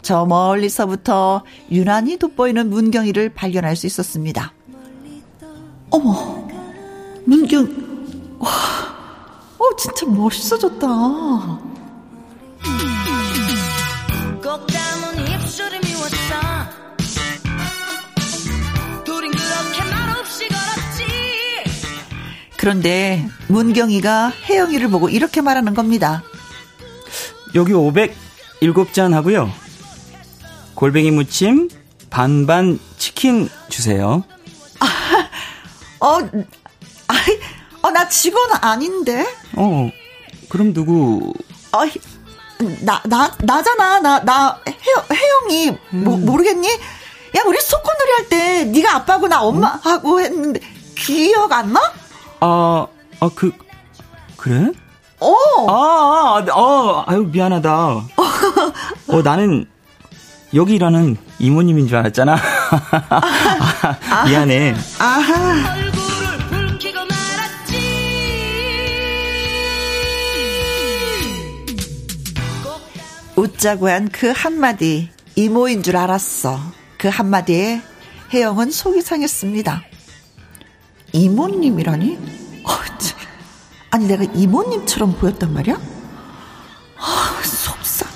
저 멀리서부터 유난히 돋보이는 문경이를 발견할 수 있었습니다. 어머, 문경, 와, 어, 진짜 멋있어졌다. 꼭 담은 입술이 미웠어 그런데 문경이가 혜영이를 보고 이렇게 말하는 겁니다. 여기 507잔 하고요. 골뱅이 무침 반반 치킨 주세요. 어, 아이, 어, 나 직원 아닌데? 어, 그럼 누구? 어, 나, 나, 나잖아. 나, 나, 혜영, 혜영이, 모, 모르겠니? 야, 우리 소꿉놀이 할 때, 네가 아빠고 나 엄마하고 했는데, 기억 안 나? 아, 아, 그, 그래? 어, 아, 아, 어, 아유, 미안하다. 어, 나는 여기 일하는 이모님인 줄 알았잖아. 아, 미안해. 아하. 웃자고 한 그 한마디, 이모인 줄 알았어. 그 한마디에 혜영은 속이 상했습니다. 이모님이라니? 어, 참. 아니, 내가 이모님처럼 보였단 말이야? 아, 속상해.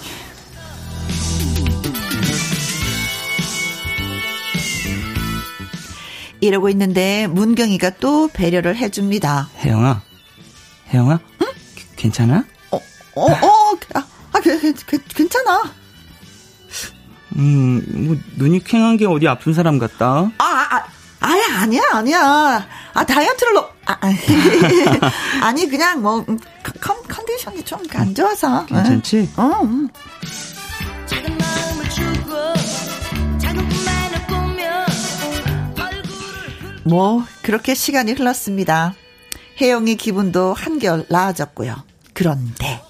이러고 있는데 문경이가 또 배려를 해줍니다. 혜영아, 혜영아, 응? 괜찮아? 어, 어, 어, 아, 아 괜- 괜- 괜- 괜찮아. 음, 뭐 눈이 퀭한 게 어디 아픈 사람 같다. 아, 아, 아, 아야, 아니야, 아니야. 아, 다이어트를, 넣- 아, 아, 아니, 그냥 뭐, 음, 컨, 컨디션이 좀 안 좋아서. 괜찮지? 어, 음. 작은 마음을 주고 작은 꿈만을 꾸며 얼굴을 뭐, 그렇게 시간이 흘렀습니다. 혜영이 기분도 한결 나아졌고요. 그런데,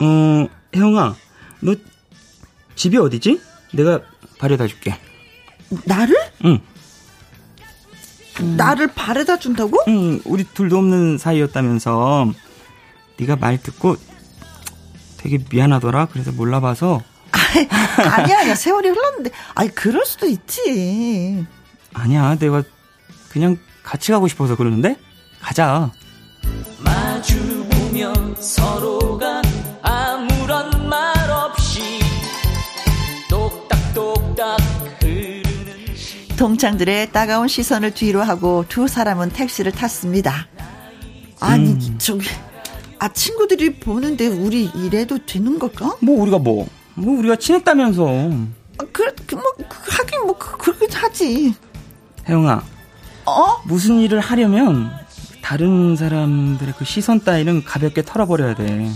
어, 혜영아, 너 집이 어디지? 내가 바래다 줄게. 나를? 응, 나를 바래다 준다고? 응, 우리 둘도 없는 사이였다면서 네가 말 듣고 되게 미안하더라. 그래서 몰라봐서 아니야, 아니야. 세월이 흘렀는데. 아니, 그럴 수도 있지. 아니야, 내가 그냥 같이 가고 싶어서 그러는데 가자. 마주 보면 서로 동창들의 따가운 시선을 뒤로 하고 두 사람은 택시를 탔습니다. 아니, 음. 저기, 아, 친구들이 보는데 우리 이래도 되는 걸까? 뭐 우리가 뭐, 뭐 우리가 친했다면서. 아, 그, 그, 뭐, 그, 하긴 뭐, 그, 그렇게 하지. 혜영아, 어? 무슨 일을 하려면 다른 사람들의 그 시선 따위는 가볍게 털어버려야 돼.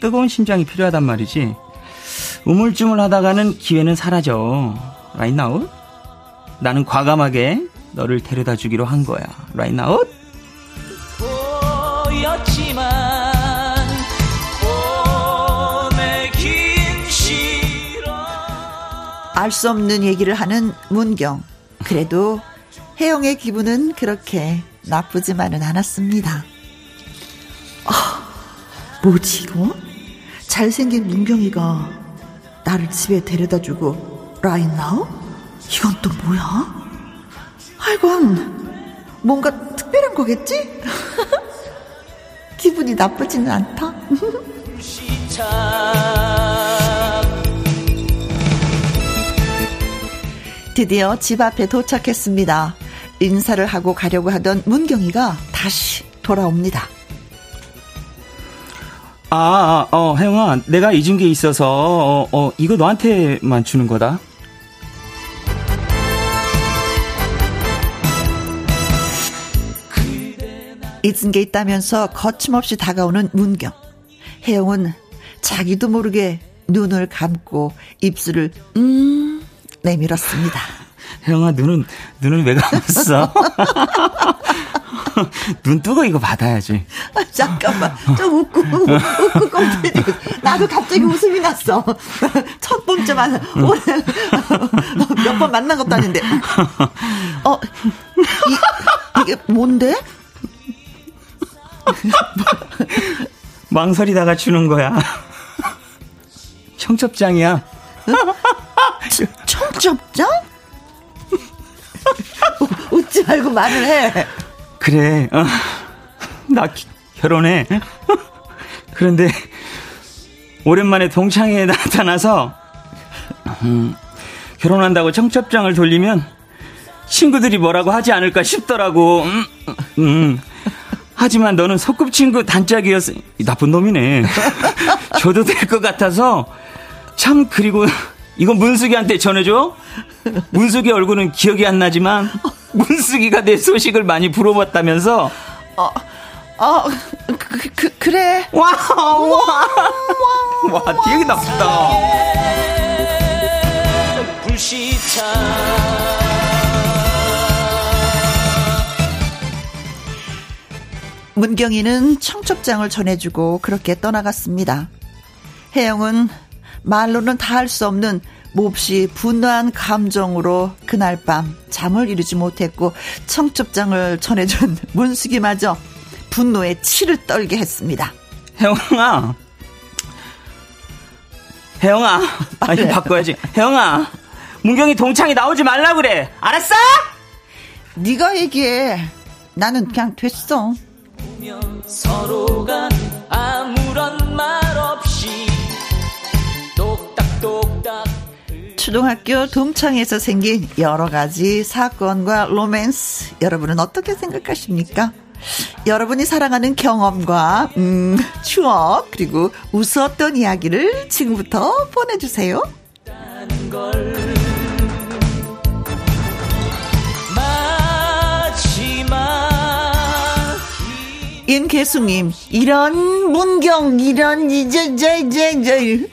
뜨거운 심장이 필요하단 말이지. 우물쭈물 하다가는 기회는 사라져. Right now? 나는 과감하게 너를 데려다 주기로 한 거야. Right now? 보였지만 보내긴 싫어 알수 없는 얘기를 하는 문경. 그래도 혜영의 기분은 그렇게 나쁘지만은 않았습니다. 아, 뭐지 이거? 잘생긴 문경이가 나를 집에 데려다 주고 right now? 이건 또 뭐야? 아이건 뭔가 특별한 거겠지? 기분이 나쁘지는 않다. 드디어 집 앞에 도착했습니다. 인사를 하고 가려고 하던 문경이가 다시 돌아옵니다. 아, 아, 어, 혜영아, 내가 잊은 게 있어서, 어, 어, 이거 너한테만 주는 거다. 잊은 게 있다면서 거침없이 다가오는 문경. 혜영은 자기도 모르게 눈을 감고 입술을 음 내밀었습니다. 혜영아, 눈은, 눈을 왜 감았어? 눈 뜨고 이거 받아야지. 아, 잠깐만 좀 웃고 웃고 꼼짝이고 나도 갑자기 웃음이 났어. 첫 번째 만 오늘 몇번 만난 것도 아닌데. 어 이, 이게 뭔데? 망설이다가 주는 거야. 청첩장이야. 청첩장? 우- 웃지 말고 말을 해. 그래, 어, 나 기- 결혼해. 그런데, 오랜만에 동창회에 나타나서, 음, 결혼한다고 청첩장을 돌리면, 친구들이 뭐라고 하지 않을까 싶더라고. 음, 음. 하지만 너는 소꿉친구 단짝이었어. 이 나쁜 놈이네. 줘도 될 것 같아서, 참, 그리고, 이건 문숙이한테 전해줘? 문숙이 얼굴은 기억이 안 나지만, 문숙이가 내 소식을 많이 물어봤다면서, 어, 그, 그, 그래. 와, 와, 와, 되게 나쁘다. 문경이는 청첩장을 전해주고 그렇게 떠나갔습니다. 혜영은 말로는 다 할 수 없는 몹시 분노한 감정으로 그날 밤 잠을 이루지 못했고 청첩장을 전해준 문숙이마저 분노에 치를 떨게 했습니다. 혜영아. 혜영아. 아, 이거 바꿔야지. 혜영아. 문경이 동창이 나오지 말라 그래. 알았어? 네가 얘기해. 나는 그냥 됐어. 서로가 아무런 말 없이 똑딱똑딱 초등학교 동창에서 생긴 여러 가지 사건과 로맨스 여러분은 어떻게 생각하십니까? 여러분이 사랑하는 경험과 음, 추억 그리고 웃었던 이야기를 지금부터 보내주세요. 임계숙님 이런 문경 이런 이제 이제 이제 이제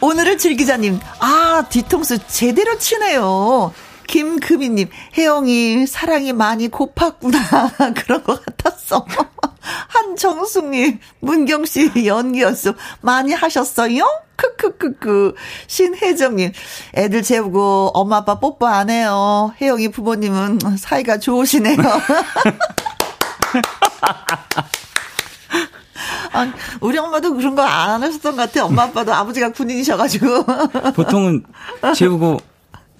오늘을 즐기자님 아 뒤통수 제대로 치네요. 김금희님 혜영이 사랑이 많이 고팠구나 그런 것 같았어. 한정숙님 문경 씨 연기 연습 많이 하셨어요? 크크크크 신혜정님 애들 재우고 엄마 아빠 뽀뽀 안 해요. 혜영이 부모님은 사이가 좋으시네요. 아, 우리 엄마도 그런 거 안 하셨던 것 같아. 엄마 아빠도 아버지가 군인이셔가지고. 보통은 재우고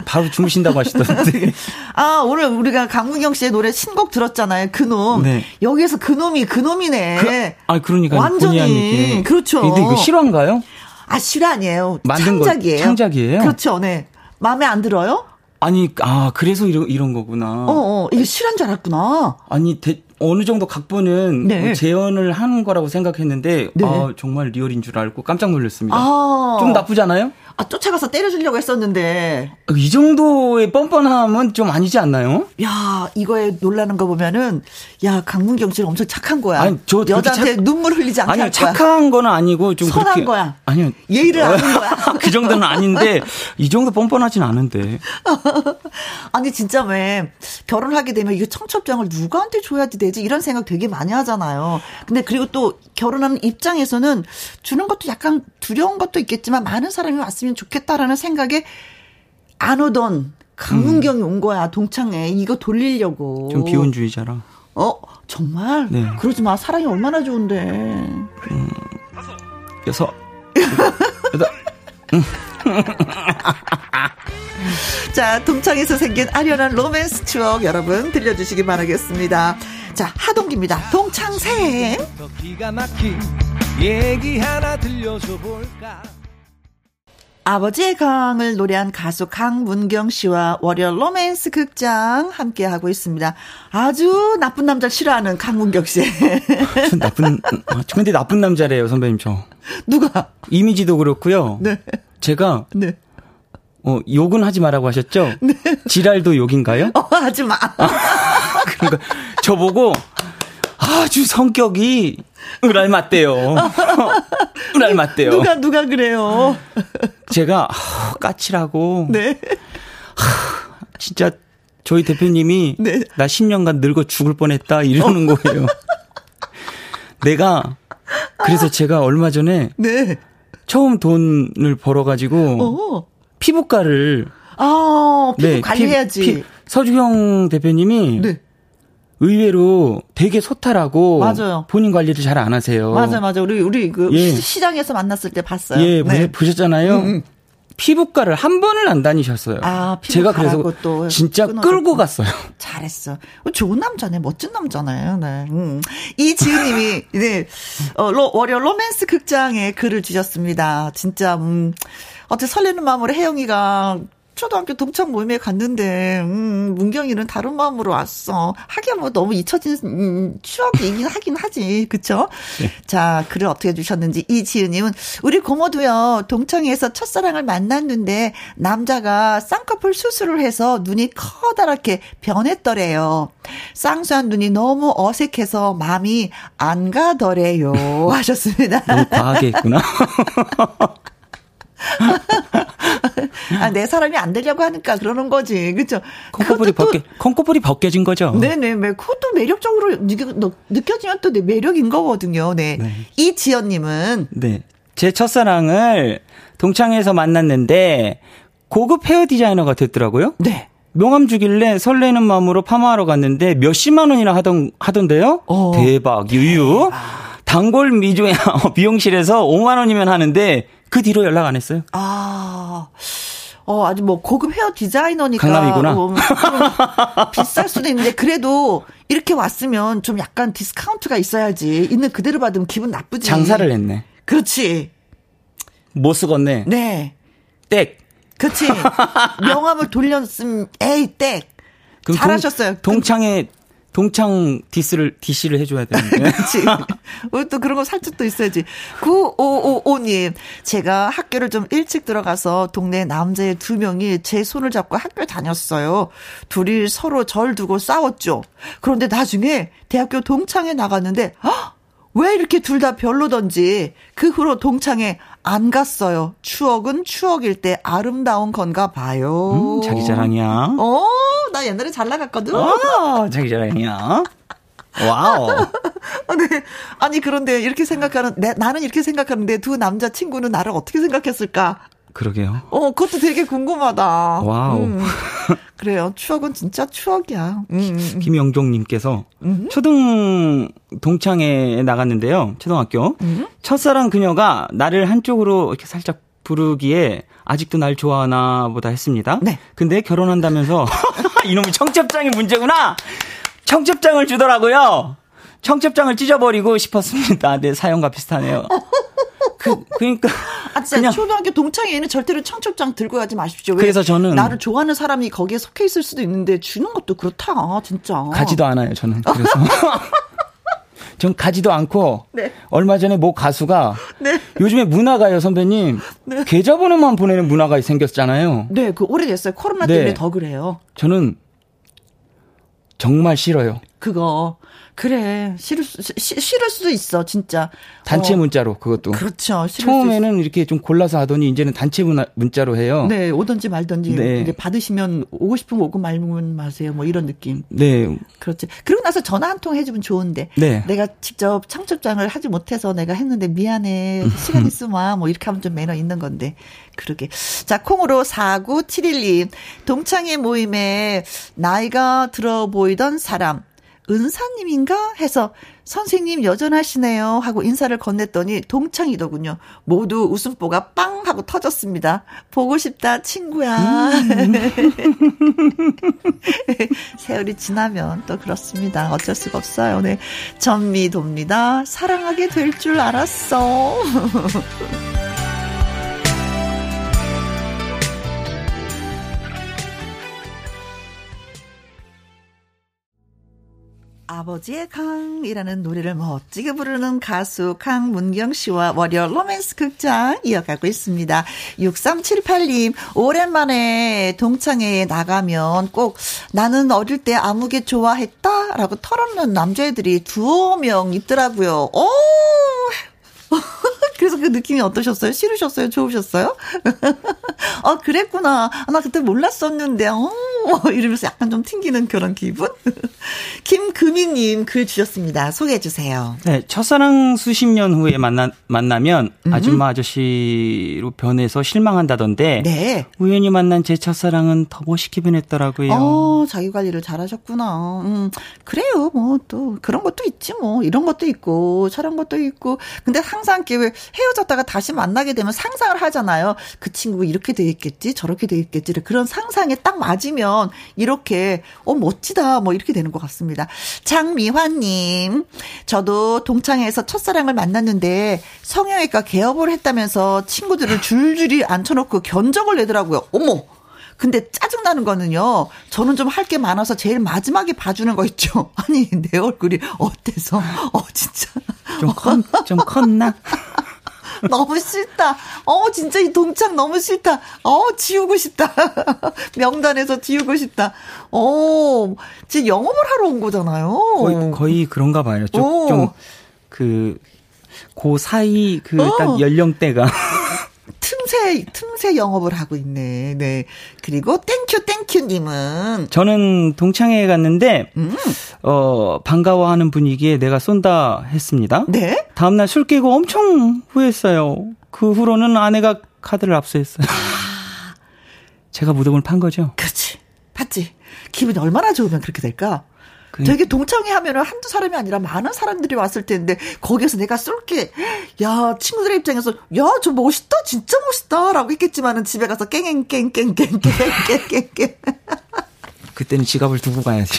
바로 주무신다고 하시던데. 아, 오늘 우리가 강문경 씨의 노래 신곡 들었잖아요. 그놈. 네. 여기에서 그놈이 그놈이네. 아, 그러니까 완전히. 그렇죠. 근데 이거 실화인가요? 아, 실화 아니에요. 만든 거 창작이에요. 창작이에요? 그렇죠. 네. 마음에 안 들어요? 아니, 아, 그래서 이런, 이런 거구나. 어, 어. 이게 실화인 줄 알았구나. 아니, 대- 어느 정도 각본은 네. 어, 재현을 하는 거라고 생각했는데, 네. 아, 정말 리얼인 줄 알고 깜짝 놀랐습니다. 아. 좀 나쁘지 않아요? 아, 쫓아가서 때려주려고 했었는데. 이 정도의 뻔뻔함은 좀 아니지 않나요? 야, 이거에 놀라는 거 보면은, 야, 강문경 씨는 엄청 착한 거야. 아니, 저 여자한테 착- 눈물 흘리지 않게 아니요. 착한 거는 아니고 좀 선한 그렇게 거야. 아니요. 예의를 아는 거야. 그 정도는 아닌데 이 정도 뻔뻔하진 않은데. 아니 진짜 왜 결혼하게 되면 이거 청첩장을 누구한테 줘야지 되지 이런 생각 되게 많이 하잖아요. 근데 그리고 또 결혼하는 입장에서는 주는 것도 약간 두려운 것도 있겠지만 많은 사람이 왔으면 좋겠다라는 생각에 안 오던 강문경이 온 거야 동창회 이거 돌리려고. 좀 비혼주의자라. 어 정말? 네. 그러지 마 사랑이 얼마나 좋은데. 여섯. 여덟. 자, 동창에서 생긴 아련한 로맨스 추억 여러분 들려주시기 바라겠습니다. 자, 하동기입니다. 동창생. 아버지의 강을 노래한 가수 강문경 씨와 월요 로맨스 극장 함께 하고 있습니다. 아주 나쁜 남자 싫어하는 강문경 씨. 전 나쁜, 아, 근데 나쁜 남자래요, 선배님, 저. 누가? 이미지도 그렇고요. 네. 제가, 네. 어, 욕은 하지 말라고 하셨죠? 지랄도 욕인가요? 어, 하지 마. 그러니까, 저 보고, 아주 성격이, 을알 맞대요. 을알 맞대요. 누가, 누가 그래요? 제가, 아, 까칠하고, 네. 진짜, 저희 대표님이, 네. 나 10년간 늙어 죽을 뻔했다, 이러는 거예요. 내가, 그래서 제가 얼마 전에, 네. 처음 돈을 벌어가지고, 어. 피부과를, 아, 피부 네, 관리해야지. 피- 피- 서주경 대표님이, 네. 의외로 되게 소탈하고, 맞아요. 본인 관리를 잘 안 하세요. 맞아, 맞아. 우리, 우리 그 예. 시- 시장에서 만났을 때 봤어요. 예, 네. 보- 보셨잖아요. 피부과를 한 번을 안 다니셨어요. 아, 피부 제가 그래서 또 진짜. 끌고 갔어요. 잘했어. 좋은 남자네, 멋진 남자네. 네. 음. 이지은님이 네, 어, 로, 월요 로맨스 극장에 글을 주셨습니다. 진짜 음, 어떻게 설레는 마음으로 혜영이가 초등학교 동창 모임에 갔는데 음, 문경이는 다른 마음으로 왔어. 하기야 뭐 너무 잊혀진 음, 추억이긴 하긴 하지, 그쵸? 자 글을 어떻게 주셨는지 이지은님은 우리 고모도요 동창회에서 첫사랑을 만났는데 남자가 쌍꺼풀 수술을 해서 눈이 커다랗게 변했더래요. 쌍수한 눈이 너무 어색해서 마음이 안 가더래요. 하셨습니다. 너무 과하게 했구나. 아, 내 사람이 안 되려고 하니까 그러는 거지. 그쵸? 콩코뿔이 벗겨, 콩코뿔이 벗겨진 거죠. 네네, 네. 그것도 매력적으로 느껴, 느껴지면 또 내 매력인 거거든요. 네. 네. 이지연님은, 네. 제 첫사랑을 동창회에서 만났는데 고급 헤어 디자이너가 됐더라고요. 네. 명함 주길래 설레는 마음으로 파마하러 갔는데 몇십만 원이나 하던 하던데요. 어. 대박 유유. 단골 미조 미용실에서 5만 원이면 하는데 그 뒤로 연락 안 했어요. 아, 어, 아주 뭐 고급 헤어 디자이너니까. 강남이구나. 어, 좀 비쌀 수도 있는데, 그래도 이렇게 왔으면 좀 약간 디스카운트가 있어야지. 있는 그대로 받으면 기분 나쁘지. 장사를 했네. 그렇지. 못 쓰겄네. 네. 땡. 그치. 명함을 돌렸음, 에이, 땡. 잘하셨어요. 동, 동창에 동창 디스를 디시를 해줘야 되는데. 그렇지. 우리 또 그런 거 살짝 또 있어야지. 9555님, 제가 학교를 좀 일찍 들어가서 동네 남자애 두 명이 제 손을 잡고 학교 다녔어요. 둘이 서로 절 두고 싸웠죠. 그런데 나중에 대학교 동창회 나갔는데, 헉! 왜 이렇게 둘 다 별로던지 그 후로 동창회 안 갔어요. 추억은 추억일 때 아름다운 건가 봐요. 음, 자기 자랑이야. 어, 나 옛날에 잘 나갔거든. 어, 자기 자랑이야. wow. 아, 네. 아니 그런데 이렇게 생각하는 내, 나는 이렇게 생각하는데 두 남자 친구는 나를 어떻게 생각했을까? 그러게요. 어, 그것도 되게 궁금하다. wow. 음. 그래요. 추억은 진짜 추억이야. 음, 음. 김영종님께서 초등 동창회에 나갔는데요. 초등학교 첫사랑 그녀가 나를 한쪽으로 이렇게 살짝 부르기에 아직도 날 좋아하나 보다 했습니다. 네. 근데 결혼한다면서 이놈의 청첩장이 문제구나. 청첩장을 주더라고요. 청첩장을 찢어버리고 싶었습니다. 내 사연과 비슷하네요. 그 그러니까 아, 진짜 그냥 초등학교 동창회에는 절대로 청첩장 들고 가지 마십시오. 왜? 그래서 저는- 나를 좋아하는 사람이 거기에 속해 있을 수도 있는데 주는 것도 그렇다, 진짜. 가지도 않아요, 저는. 그래서. 전 가지도 않고 네. 얼마 전에 모 가수가 네. 요즘에 문화가요 선배님 계좌번호만 보내는 문화가 생겼잖아요. 네, 그 오래됐어요. 코로나 네. 때문에 더 그래요. 저는 정말 싫어요. 그거 그래 싫을 수, 시- 싫을 수도 있어, 진짜. 단체 어, 문자로 그것도. 그렇죠. 처음에는 이렇게 좀 골라서 하더니 이제는 단체 문화, 문자로 해요. 네, 오든지 말든지 네. 이제 받으시면 오고 싶으면 오고 말면 마세요. 뭐 이런 느낌. 네. 그렇지. 그리고 나서 전화 한 통 해주면 좋은데. 네. 내가 직접 청첩장을 하지 못해서 내가 했는데 미안해. 시간 있으면 와. 뭐 이렇게 하면 좀 매너 있는 건데. 그러게. 자, 콩으로 4971님. 동창회 모임에 나이가 들어 보이던 사람. 은사님인가? 해서 선생님 여전하시네요. 하고 인사를 건넸더니 동창이더군요. 모두 웃음보가 빵 하고 터졌습니다. 보고 싶다, 친구야. 세월이 지나면 또 그렇습니다. 어쩔 수가 없어요. 네. 전미도입니다. 사랑하게 될 줄 알았어. 아버지의 강이라는 노래를 멋지게 부르는 가수 강문경 씨와 월요 로맨스 극장 이어가고 있습니다. 6378님, 오랜만에 동창회에 나가면 꼭 나는 어릴 때 아무개 좋아했다? 라고 털어놓는 남자애들이 두어 명 있더라고요. 오! 그래서 그 느낌이 어떠셨어요? 싫으셨어요? 좋으셨어요? 어, 그랬구나. 아, 나 그때 몰랐었는데, 어, 이러면서 약간 좀 튕기는 그런 기분? 김금희님 글 주셨습니다. 소개해 주세요. 네, 첫사랑 수십 년 후에 만나, 만나면 음. 아줌마 아저씨로 변해서 실망한다던데. 네. 우연히 만난 제 첫사랑은 더 멋있게 변했더라고요. 어, 자기 관리를 잘하셨구나. 음, 그래요. 뭐, 또, 그런 것도 있지, 뭐. 이런 것도 있고, 저런 것도 있고. 근데 항상 이렇게 헤어졌다가 다시 만나게 되면 상상을 하잖아요. 그 친구가 이렇게 돼 있겠지, 저렇게 돼 있겠지. 그런 상상에 딱 맞으면 이렇게, 어, 멋지다. 뭐 이렇게 되는 것 같습니다. 장미화님, 저도 동창회에서 첫사랑을 만났는데 성형외과 개업을 했다면서 친구들을 줄줄이 앉혀놓고 견적을 내더라고요. 어머! 근데 짜증나는 거는요, 저는 좀 할 게 많아서 제일 마지막에 봐주는 거 있죠. 아니, 내 얼굴이 어때서, 어, 진짜. 좀 컸, 좀 컸나? 너무 싫다. 어, 진짜 이 동창 너무 싫다. 어, 지우고 싶다. 명단에서 지우고 싶다. 어, 지금 영업을 하러 온 거잖아요. 거의, 거의 그런가 봐요. 좀, 어. 좀, 그, 그 사이, 그, 딱 어. 연령대가. 틈새 틈새 영업을 하고 있네. 네. 그리고 땡큐 땡큐 님은 저는 동창회에 갔는데 음. 어 반가워하는 분위기에 내가 쏜다 했습니다. 네. 다음 날 술 깨고 엄청 후회했어요. 그 후로는 아내가 카드를 압수했어요. 아. 제가 무덤을 판 거죠. 그렇지. 봤지. 기분이 얼마나 좋으면 그렇게 될까? 그 되게 동창회 하면은 한두 사람이 아니라 많은 사람들이 왔을 텐데 거기에서 내가 쏠게 야 친구들의 입장에서 야 저 멋있다 진짜 멋있다라고 했겠지만은 집에 가서 깽깽깽깽깽깽깽깽깽 그때는 지갑을 두고 가야지.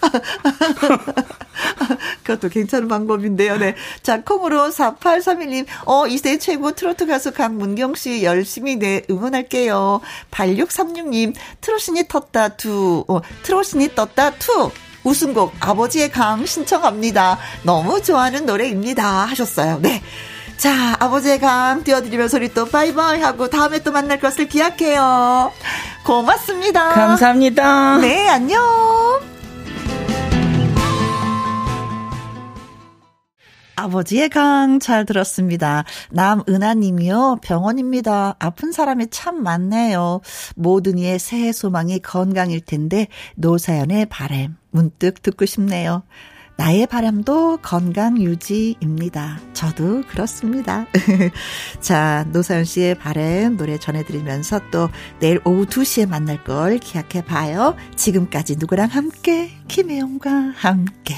그것도 괜찮은 방법인데요. 네. 자, 콩으로 4831님, 어, 이세 최고 트로트 가수 강문경 씨 열심히 네, 응원할게요. 8636님, 트롯신이 떴다 두, 어, 트롯신이 떴다 two. 우승곡 아버지의 강 신청합니다. 너무 좋아하는 노래입니다. 하셨어요. 네. 자, 아버지의 강 띄워드리면서 우리 또 바이바이 하고 다음에 또 만날 것을 기약해요. 고맙습니다. 감사합니다. 네, 안녕. 아버지의 강 잘 들었습니다. 남은하님이요. 병원입니다. 아픈 사람이 참 많네요. 모든 이의 새해 소망이 건강일 텐데 노사연의 바램 문득 듣고 싶네요. 나의 바람도 건강 유지입니다. 저도 그렇습니다. 자, 노사연 씨의 바람 노래 전해드리면서 또 내일 오후 2시에 만날 걸 기약해 봐요. 지금까지 누구랑 함께? 김혜영과 함께.